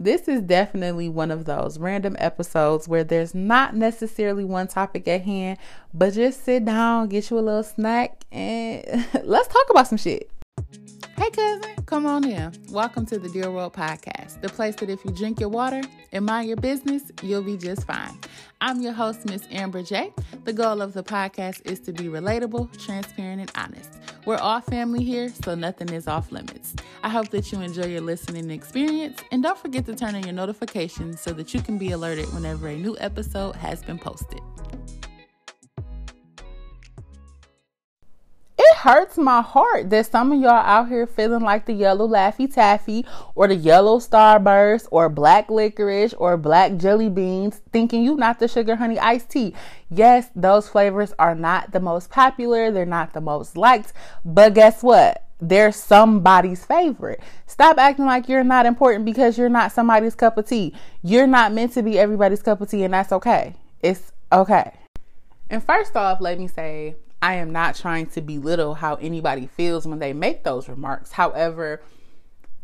This is definitely one of those random episodes where there's not necessarily one topic at hand, but just sit down, get you a little snack, and let's talk about some shit. Hey, cousin, come on in. Welcome to the Dear World Podcast, the place that if you drink your water and mind your business, you'll be just fine. I'm your host, Miss Amber J. The goal of the podcast is to be relatable, transparent, and honest. We're all family here, so nothing is off limits. I hope that you enjoy your listening experience, and don't forget to turn on your notifications so that you can be alerted whenever a new episode has been posted. Hurts my heart that some of y'all out here feeling like the yellow Laffy Taffy or the yellow Starburst or black licorice or black jelly beans, thinking you not the sugar honey iced tea. Yes, those flavors are not the most popular, they're not the most liked, but guess what? They're somebody's favorite. Stop acting like you're not important because you're not somebody's cup of tea. You're not meant to be everybody's cup of tea, and that's okay. It's okay. And first off, let me say I am not trying to belittle how anybody feels when they make those remarks. However,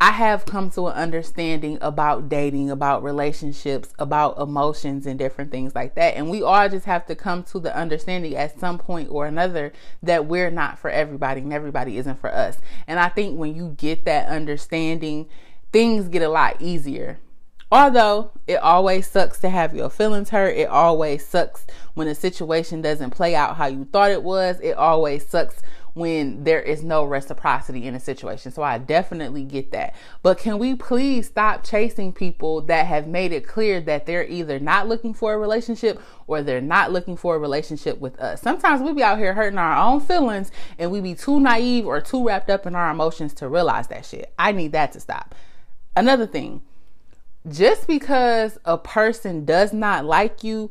I have come to an understanding about dating, about relationships, about emotions, and different things like that. And we all just have to come to the understanding at some point or another that we're not for everybody and everybody isn't for us. And I think when you get that understanding, things get a lot easier Although it always sucks to have your feelings hurt, it always sucks when a situation doesn't play out how you thought it was, it always sucks when there is no reciprocity in a situation. So I definitely get that. But can we please stop chasing people that have made it clear that they're either not looking for a relationship or they're not looking for a relationship with us? Sometimes we be out here hurting our own feelings and we be too naive or too wrapped up in our emotions to realize that shit. I need that to stop. Another thing just because a person does not like you,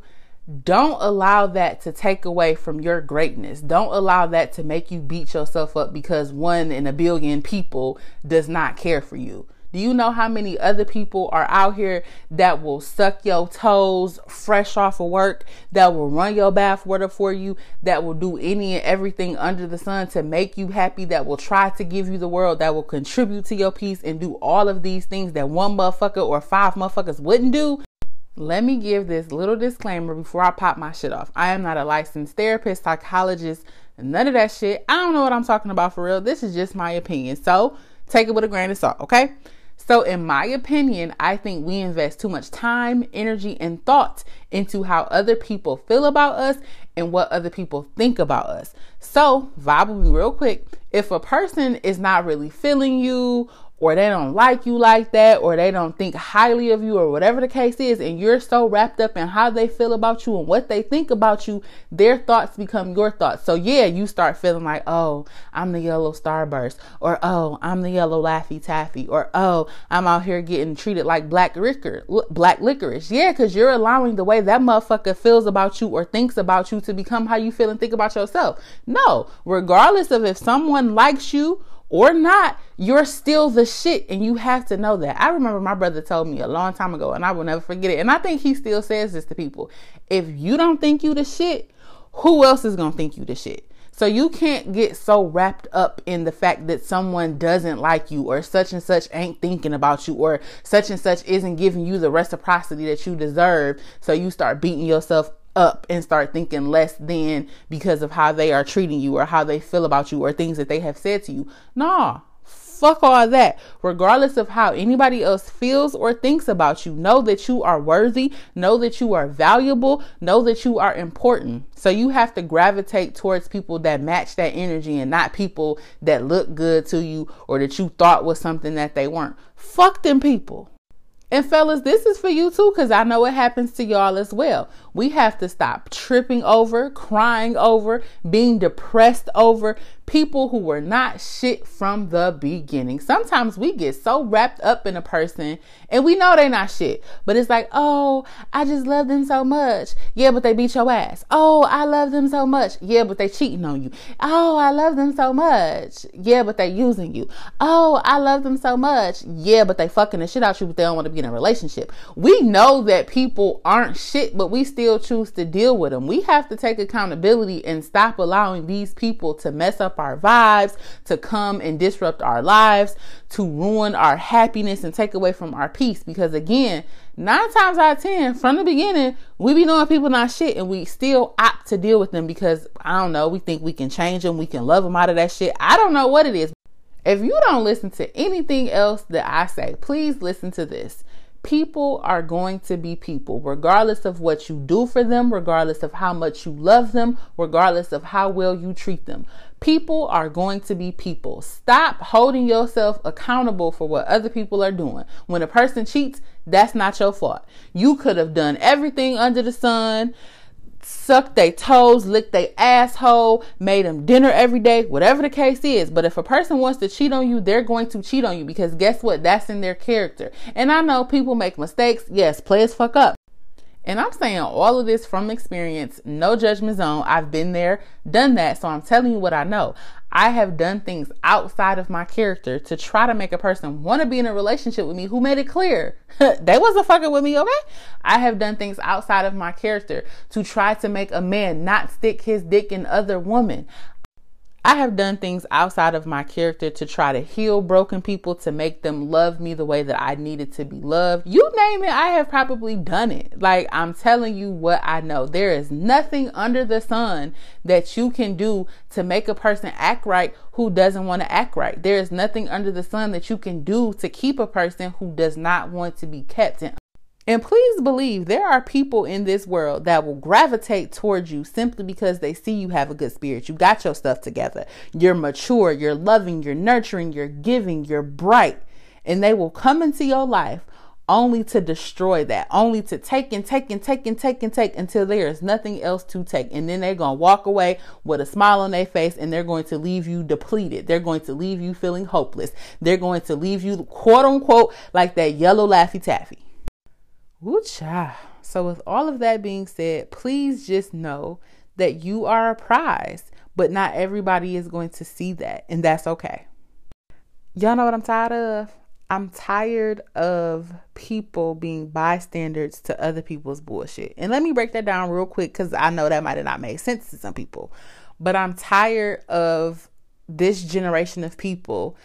don't allow that to take away from your greatness. Don't allow that to make you beat yourself up because one in a billion people does not care for you. Do you know how many other people are out here that will suck your toes fresh off of work, that will run your bath water for you, that will do any and everything under the sun to make you happy, that will try to give you the world, that will contribute to your peace and do all of these things that one motherfucker or five motherfuckers wouldn't do? Let me give this little disclaimer before I pop my shit off. I am not a licensed therapist, psychologist, none of that shit. I don't know what I'm talking about for real. This is just my opinion. So take it with a grain of salt, okay? So, in my opinion, I think we invest too much time, energy, and thought into how other people feel about us and what other people think about us. So, vibe with me real quick. If a person is not really feeling you or they don't like you like that, or they don't think highly of you, or whatever the case is, and you're so wrapped up in how they feel about you and what they think about you, their thoughts become your thoughts. So, yeah, you start feeling like, oh, I'm the yellow starburst, or oh, I'm the yellow laffy taffy, or oh, I'm out here getting treated like black liquor, black licorice. Yeah, because you're allowing the way that motherfucker feels about you or thinks about you to become how you feel and think about yourself. No, regardless of if someone likes you or not, you're still the shit. And you have to know that. I remember my brother told me a long time ago, and I will never forget it. And I think he still says this to people. If you don't think you the shit, who else is gonna think you the shit? So you can't get so wrapped up in the fact that someone doesn't like you or such and such ain't thinking about you or such and such isn't giving you the reciprocity that you deserve. So you start beating yourself up and start thinking less than because of how they are treating you or how they feel about you or things that they have said to you. Nah, fuck all that. Regardless of how anybody else feels or thinks about you, know that you are worthy, know that you are valuable, know that you are important. So you have to gravitate towards people that match that energy and not people that look good to you or that you thought was something that they weren't. Fuck them people. And fellas, this is for you too, because I know it happens to y'all as well. We have to stop tripping over, crying over, being depressed over people who were not shit from the beginning. Sometimes we get so wrapped up in a person and we know they're not shit, but it's like, oh, I just love them so much. Yeah, but they beat your ass. Oh, I love them so much. Yeah, but they cheating on you. Oh, I love them so much. Yeah, but they using you. Oh, I love them so much. Yeah, but they fucking the shit out you, but they don't want to be in a relationship. We know that people aren't shit, but we still choose to deal with them. We have to take accountability and stop allowing these people to mess up our vibes, to come and disrupt our lives, to ruin our happiness and take away from our peace. Because again, nine times out of ten, from the beginning, we be knowing people not shit and we still opt to deal with them because I don't know, we think we can change them, we can love them out of that shit. I don't know what it is. If you don't listen to anything else that I say, please listen to this. People are going to be people, regardless of what you do for them, regardless of how much you love them, regardless of how well you treat them. People are going to be people. Stop holding yourself accountable for what other people are doing. When a person cheats, that's not your fault. You could have done everything under the sun sucked their toes, licked their asshole, made them dinner every day, whatever the case is. But if a person wants to cheat on you, they're going to cheat on you because guess what? That's in their character. And I know people make mistakes. Yes, players fuck up. And I'm saying all of this from experience, no judgment zone. I've been there, done that. So I'm telling you what I know. I have done things outside of my character to try to make a person want to be in a relationship with me who made it clear they wasn't fucking with me, okay? I have done things outside of my character to try to make a man not stick his dick in other women. I have done things outside of my character to try to heal broken people, to make them love me the way that I needed to be loved. You name it, I have probably done it. Like, I'm telling you what I know. There is nothing under the sun that you can do to make a person act right who doesn't want to act right. There is nothing under the sun that you can do to keep a person who does not want to be kept. And and please believe there are people in this world that will gravitate towards you simply because they see you have a good spirit. You got your stuff together. You're mature, you're loving, you're nurturing, you're giving, you're bright. And they will come into your life only to destroy that, only to take and take and take and take and take until there is nothing else to take. And then they're going to walk away with a smile on their face and they're going to leave you depleted. They're going to leave you feeling hopeless. They're going to leave you, quote unquote, like that yellow Laffy Taffy. Woo cha. So, with all of that being said, please just know that you are a prize, but not everybody is going to see that, and that's okay. Y'all know what I'm tired of? I'm tired of people being bystanders to other people's bullshit. And let me break that down real quick because I know that might have not made sense to some people. But I'm tired of this generation of people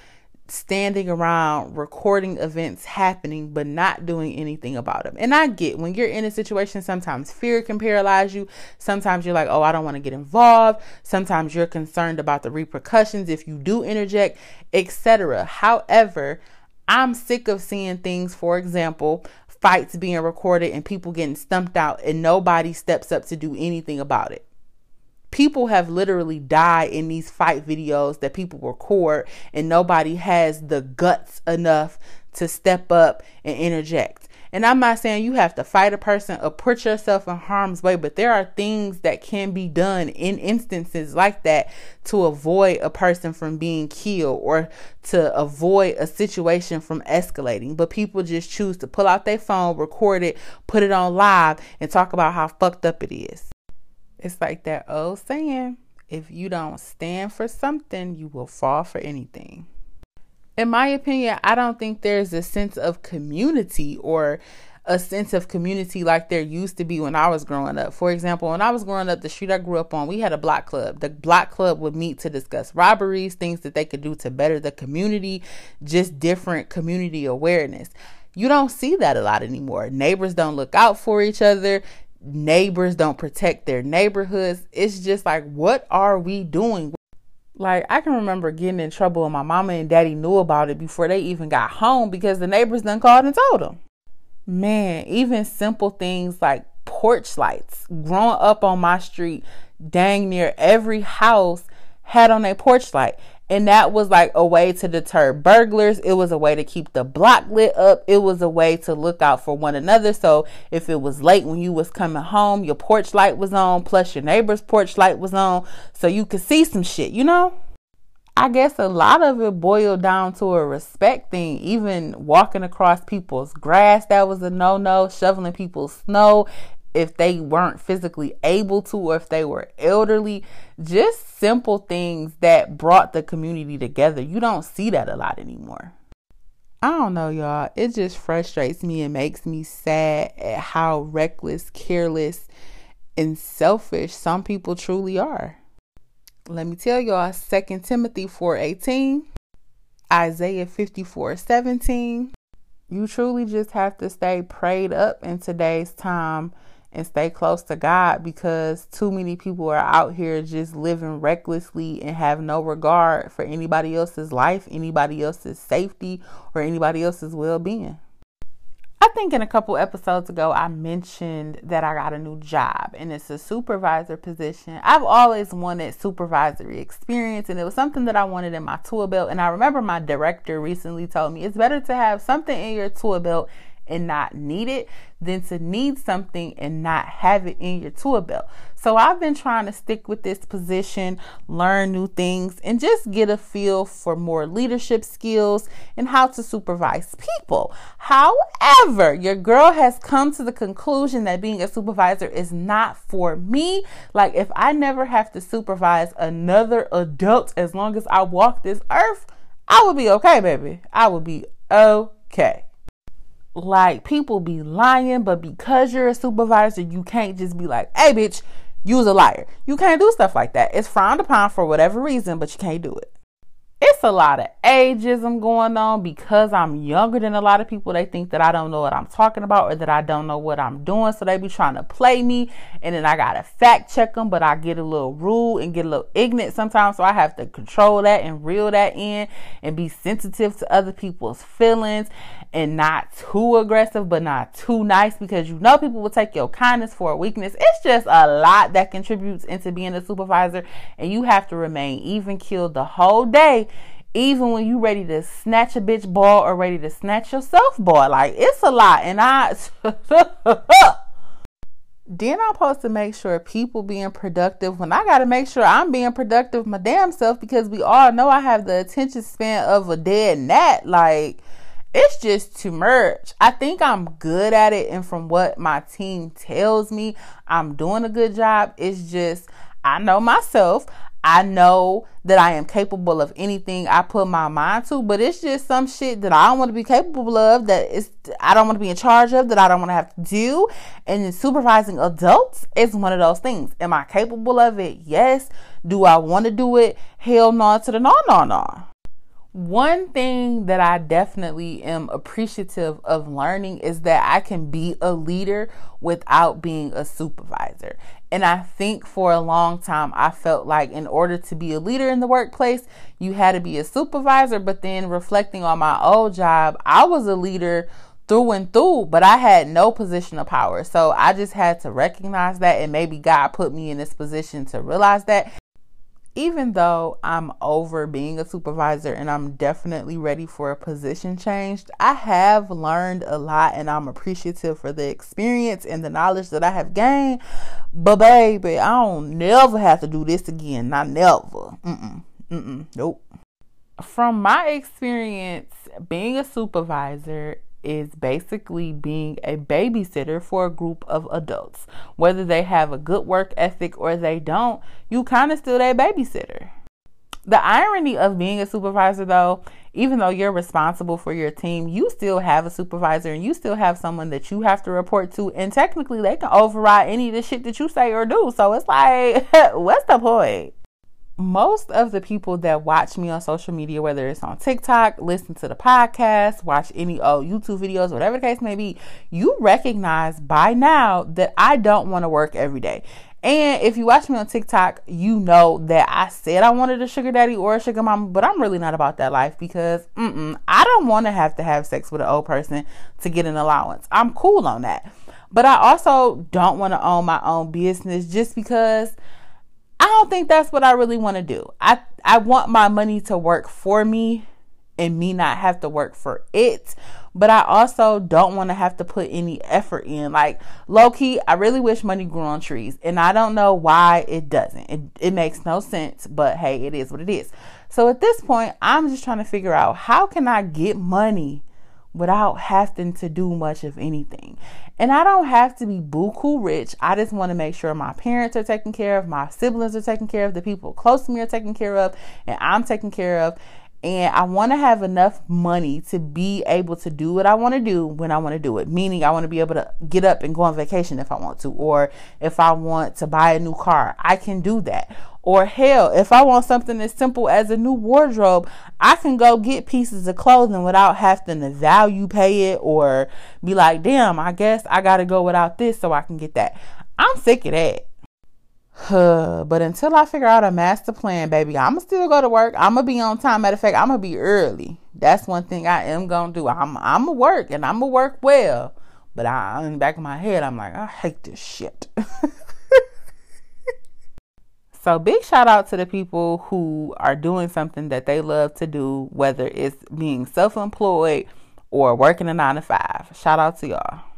standing around recording events happening but not doing anything about them. And I get when you're in a situation, sometimes fear can paralyze you. Sometimes you're like, oh, I don't want to get involved. Sometimes you're concerned about the repercussions if you do interject, etc. However, I'm sick of seeing things, for example, fights being recorded and people getting stumped out and nobody steps up to do anything about it people have literally died in these fight videos that people record and nobody has the guts enough to step up and interject. And I'm not saying you have to fight a person or put yourself in harm's way, but there are things that can be done in instances like that to avoid a person from being killed or to avoid a situation from escalating. But people just choose to pull out their phone, record it, put it on live, and talk about how fucked up it is. It's like that old saying if you don't stand for something, you will fall for anything. In my opinion, I don't think there's a sense of community or a sense of community like there used to be when I was growing up. For example, when I was growing up, the street I grew up on, we had a block club. The block club would meet to discuss robberies, things that they could do to better the community, just different community awareness. You don't see that a lot anymore. Neighbors don't look out for each other neighbors don't protect their neighborhoods. It's just like, what are we doing? Like, I can remember getting in trouble and my mama and daddy knew about it before they even got home because the neighbors done called and told them. Man, even simple things like porch lights. Growing up on my street, dang near every house had on a porch light. And that was like a way to deter burglars. It was a way to keep the block lit up. It was a way to look out for one another. So if it was late when you was coming home, your porch light was on, plus your neighbor's porch light was on, so you could see some shit, you know? I guess a lot of it boiled down to a respect thing. Even walking across people's grass, that was a no no. Shoveling people's snow, if they weren't physically able to or if they were elderly just simple things that brought the community together you don't see that a lot anymore I don't know, y'all. It just frustrates me and makes me sad at how reckless, careless, and selfish some people truly are. Let me tell y'all 2 Timothy 4:18, Isaiah 54:17. You truly just have to stay prayed up in today's time and stay close to God because too many people are out here just living recklessly and have no regard for anybody else's life, anybody else's safety, or anybody else's well being. I think in a couple episodes ago, I mentioned that I got a new job and it's a supervisor position. I've always wanted supervisory experience and it was something that I wanted in my tool belt. And I remember my director recently told me it's better to have something in your tool belt and not need it than to need something and not have it in your tool belt. So I've been trying to stick with this position, learn new things, and just get a feel for more leadership skills and how to supervise people. However, your girl has come to the conclusion that being a supervisor is not for me. Like, if I never have to supervise another adult as long as I walk this earth, I would be okay, baby. I would be okay like people be lying, but because you're a supervisor, you can't just be like, hey, bitch, you's a liar. You can't do stuff like that. It's frowned upon for whatever reason, but you can't do it it's a lot of ageism going on because I'm younger than a lot of people. They think that I don't know what I'm talking about or that I don't know what I'm doing. So they be trying to play me. And then I got to fact check them, but I get a little rude and get a little ignorant sometimes. So I have to control that and reel that in and be sensitive to other people's feelings and not too aggressive, but not too nice because you know people will take your kindness for a weakness. It's just a lot that contributes into being a supervisor. And you have to remain even keeled the whole day even when you ready to snatch a bitch ball or ready to snatch yourself ball. Like it's a lot. And I then I'm supposed to make sure people being productive when I gotta make sure I'm being productive my damn self because we all know I have the attention span of a dead gnat. Like it's just too much. I think I'm good at it, and from what my team tells me, I'm doing a good job. It's just I know myself. I know that I am capable of anything I put my mind to, but it's just some shit that I don't want to be capable of that is I don't want to be in charge of that I don't want to have to do. And supervising adults is one of those things. Am I capable of it? Yes. Do I want to do it? Hell no to the no no no. One thing that I definitely am appreciative of learning is that I can be a leader without being a supervisor. And I think for a long time, I felt like in order to be a leader in the workplace, you had to be a supervisor. But then reflecting on my old job, I was a leader through and through, but I had no position of power. So I just had to recognize that. And maybe God put me in this position to realize that even though I'm over being a supervisor and I'm definitely ready for a position change, I have learned a lot and I'm appreciative for the experience and the knowledge that I have gained. But baby, I don't never have to do this again. Not never. Mm-mm. Mm-mm. Nope. From my experience being a supervisor is basically being a babysitter for a group of adults. Whether they have a good work ethic or they don't, you kind of still that babysitter. The irony of being a supervisor, though, even though you're responsible for your team, you still have a supervisor and you still have someone that you have to report to. And technically, they can override any of the shit that you say or do. So it's like, what's the point? Most of the people that watch me on social media, whether it's on TikTok, listen to the podcast, watch any old YouTube videos, whatever the case may be, you recognize by now that I don't want to work every day. And if you watch me on TikTok, you know that I said I wanted a sugar daddy or a sugar mama, but I'm really not about that life because I don't want to have to have sex with an old person to get an allowance. I'm cool on that. But I also don't want to own my own business just because I don't think that's what I really want to do. I I want my money to work for me and me not have to work for it. But I also don't want to have to put any effort in. Like low key, I really wish money grew on trees. And I don't know why it doesn't. It it makes no sense, but hey, it is what it is. So at this point, I'm just trying to figure out how can I get money without having to do much of anything. And I don't have to be buku rich. I just want to make sure my parents are taken care of, my siblings are taken care of, the people close to me are taken care of, and I'm taken care of. And I want to have enough money to be able to do what I want to do when I want to do it. Meaning, I want to be able to get up and go on vacation if I want to, or if I want to buy a new car, I can do that. Or hell, if I want something as simple as a new wardrobe, I can go get pieces of clothing without having to value pay it or be like, damn, I guess I got to go without this so I can get that. I'm sick of that. But until I figure out a master plan, baby, I'ma still go to work. I'ma be on time. Matter of fact, I'ma be early. That's one thing I am gonna do. I'm I'ma work and I'ma work well. But I in the back of my head, I'm like, I hate this shit. so big shout out to the people who are doing something that they love to do, whether it's being self-employed or working a nine to five. Shout out to y'all.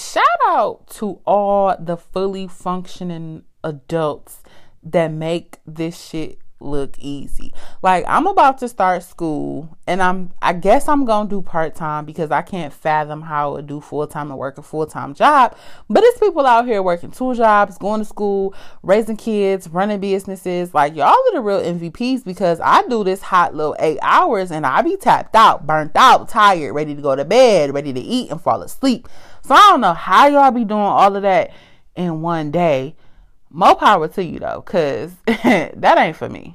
Shout out to all the fully functioning adults that make this shit look easy. Like I'm about to start school and I'm I guess I'm going to do part-time because I can't fathom how to do full-time and work a full-time job. But it's people out here working two jobs, going to school, raising kids, running businesses. Like y'all are the real MVPs because I do this hot little 8 hours and I be tapped out, burnt out, tired, ready to go to bed, ready to eat and fall asleep. So I don't know how y'all be doing all of that in one day. More power to you though, cause that ain't for me.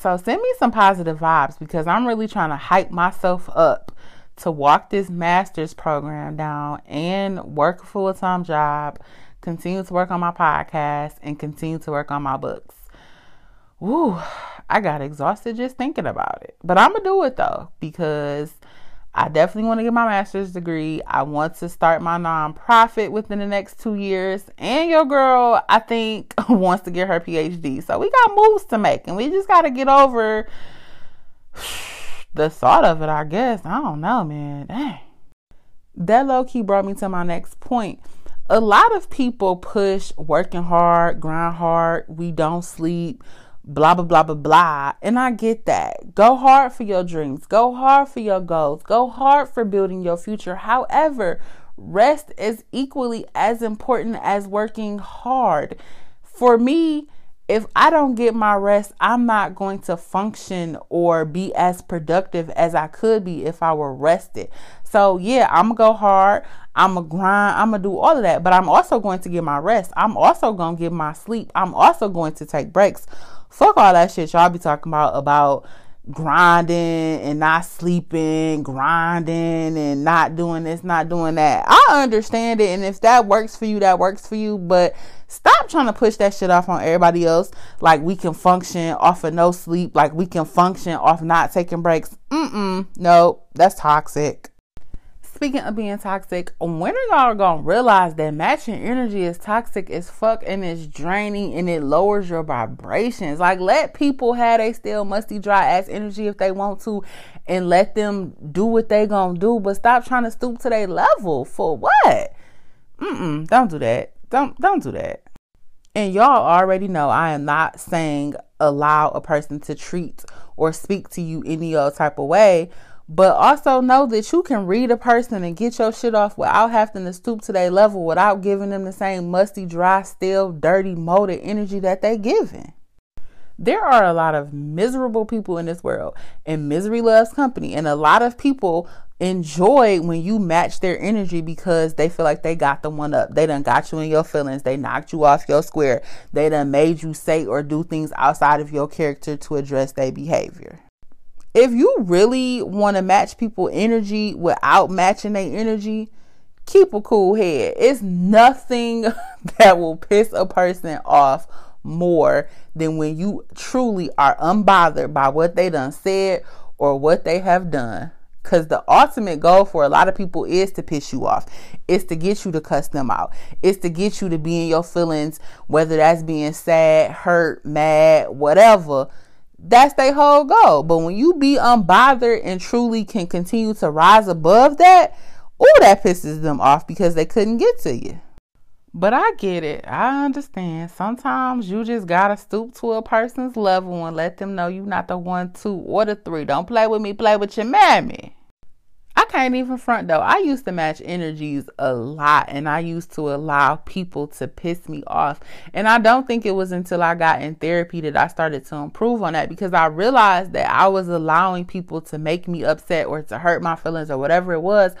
So send me some positive vibes because I'm really trying to hype myself up to walk this master's program down and work a full time job, continue to work on my podcast, and continue to work on my books. Woo, I got exhausted just thinking about it. But I'm gonna do it though because I definitely want to get my master's degree. I want to start my nonprofit within the next two years. And your girl, I think, wants to get her PhD. So we got moves to make and we just got to get over the thought of it, I guess. I don't know, man. Dang. That low key brought me to my next point. A lot of people push working hard, grind hard, we don't sleep blah blah blah blah blah. And i get that. Go hard for your dreams. Go hard for your goals. Go hard for building your future. However rest is equally as important as working hard. For me if i don't get my rest i'm not going to function or be as productive as i could be if i were rested. So yeah i'm gonna go hard. I'm gonna grind. I'm gonna do all of that. But i'm also going to get my rest. I'm also gonna get my sleep. I'm also going to take breaks Fuck all that shit y'all be talking about about grinding and not sleeping, grinding and not doing this, not doing that. I understand it. And if that works for you, that works for you. But stop trying to push that shit off on everybody else. Like we can function off of no sleep. Like we can function off not taking breaks. Mm-mm. No, that's toxic. Speaking of being toxic, when are y'all gonna realize that matching energy is toxic as fuck and it's draining and it lowers your vibrations? Like, let people have a still musty, dry ass energy if they want to, and let them do what they gonna do. But stop trying to stoop to their level for what? Mm-mm, don't do that. Don't don't do that. And y'all already know I am not saying allow a person to treat or speak to you any other type of way but also know that you can read a person and get your shit off without having to stoop to their level, without giving them the same musty, dry, still, dirty, molded energy that they giving. There are a lot of miserable people in this world, and misery loves company. And a lot of people enjoy when you match their energy because they feel like they got the one up. They done got you in your feelings. They knocked you off your square. They done made you say or do things outside of your character to address their behavior if you really want to match people energy without matching their energy, keep a cool head. It's nothing that will piss a person off more than when you truly are unbothered by what they done said or what they have done. Because the ultimate goal for a lot of people is to piss you off. It's to get you to cuss them out. It's to get you to be in your feelings, whether that's being sad, hurt, mad, whatever that's their whole goal. But when you be unbothered and truly can continue to rise above that, oh, that pisses them off because they couldn't get to you. But I get it. I understand. Sometimes you just gotta stoop to a person's level and let them know you're not the one, two, or the three. Don't play with me, play with your mammy. I can't even front though. I used to match energies a lot and I used to allow people to piss me off. And I don't think it was until I got in therapy that I started to improve on that because I realized that I was allowing people to make me upset or to hurt my feelings or whatever it was.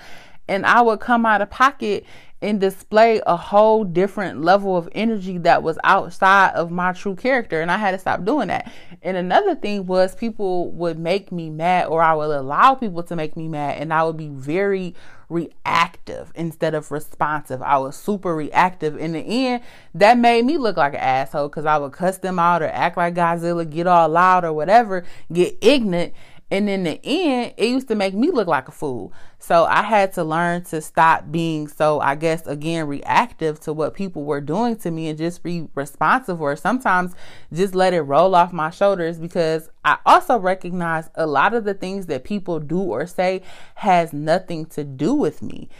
And I would come out of pocket and display a whole different level of energy that was outside of my true character. And I had to stop doing that. And another thing was people would make me mad, or I would allow people to make me mad, and I would be very reactive instead of responsive. I was super reactive. In the end, that made me look like an asshole because I would cuss them out or act like Godzilla, get all loud or whatever, get ignorant and in the end, it used to make me look like a fool. So I had to learn to stop being so, I guess, again, reactive to what people were doing to me and just be responsive or sometimes just let it roll off my shoulders because I also recognize a lot of the things that people do or say has nothing to do with me.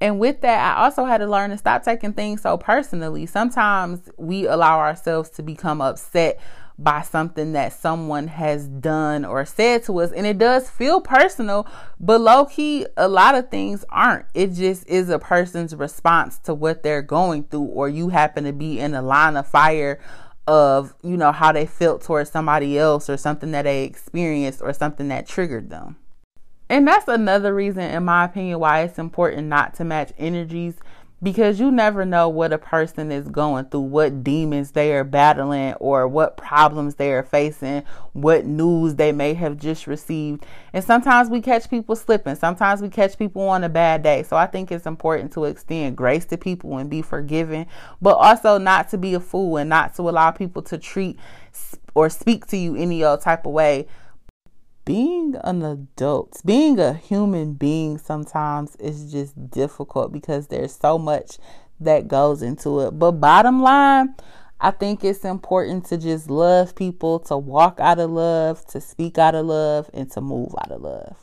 And with that, I also had to learn to stop taking things so personally. Sometimes we allow ourselves to become upset by something that someone has done or said to us. And it does feel personal, but low key, a lot of things aren't. It just is a person's response to what they're going through, or you happen to be in the line of fire of, you know, how they felt towards somebody else or something that they experienced or something that triggered them. And that's another reason, in my opinion, why it's important not to match energies because you never know what a person is going through, what demons they are battling, or what problems they are facing, what news they may have just received. And sometimes we catch people slipping, sometimes we catch people on a bad day. So I think it's important to extend grace to people and be forgiving, but also not to be a fool and not to allow people to treat or speak to you any old type of way being an adult, being a human being sometimes is just difficult because there's so much that goes into it. But bottom line, I think it's important to just love people, to walk out of love, to speak out of love, and to move out of love.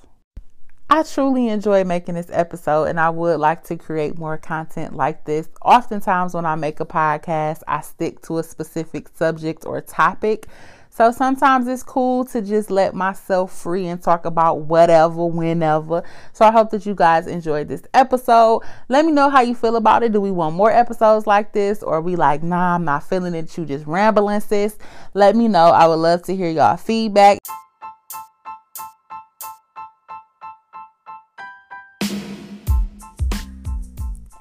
I truly enjoy making this episode and I would like to create more content like this. Oftentimes, when I make a podcast, I stick to a specific subject or topic so sometimes it's cool to just let myself free and talk about whatever, whenever. So I hope that you guys enjoyed this episode. Let me know how you feel about it. Do we want more episodes like this? Or are we like, nah, I'm not feeling it. You just rambling, sis. Let me know. I would love to hear y'all feedback.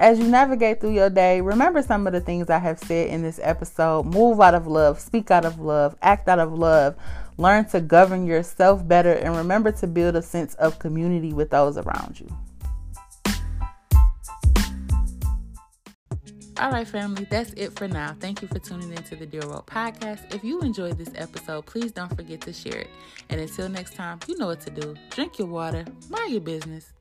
As you navigate through your day, remember some of the things I have said in this episode. Move out of love, speak out of love, act out of love, learn to govern yourself better, and remember to build a sense of community with those around you. All right, family, that's it for now. Thank you for tuning into the Dear World podcast. If you enjoyed this episode, please don't forget to share it. And until next time, you know what to do. Drink your water, mind your business.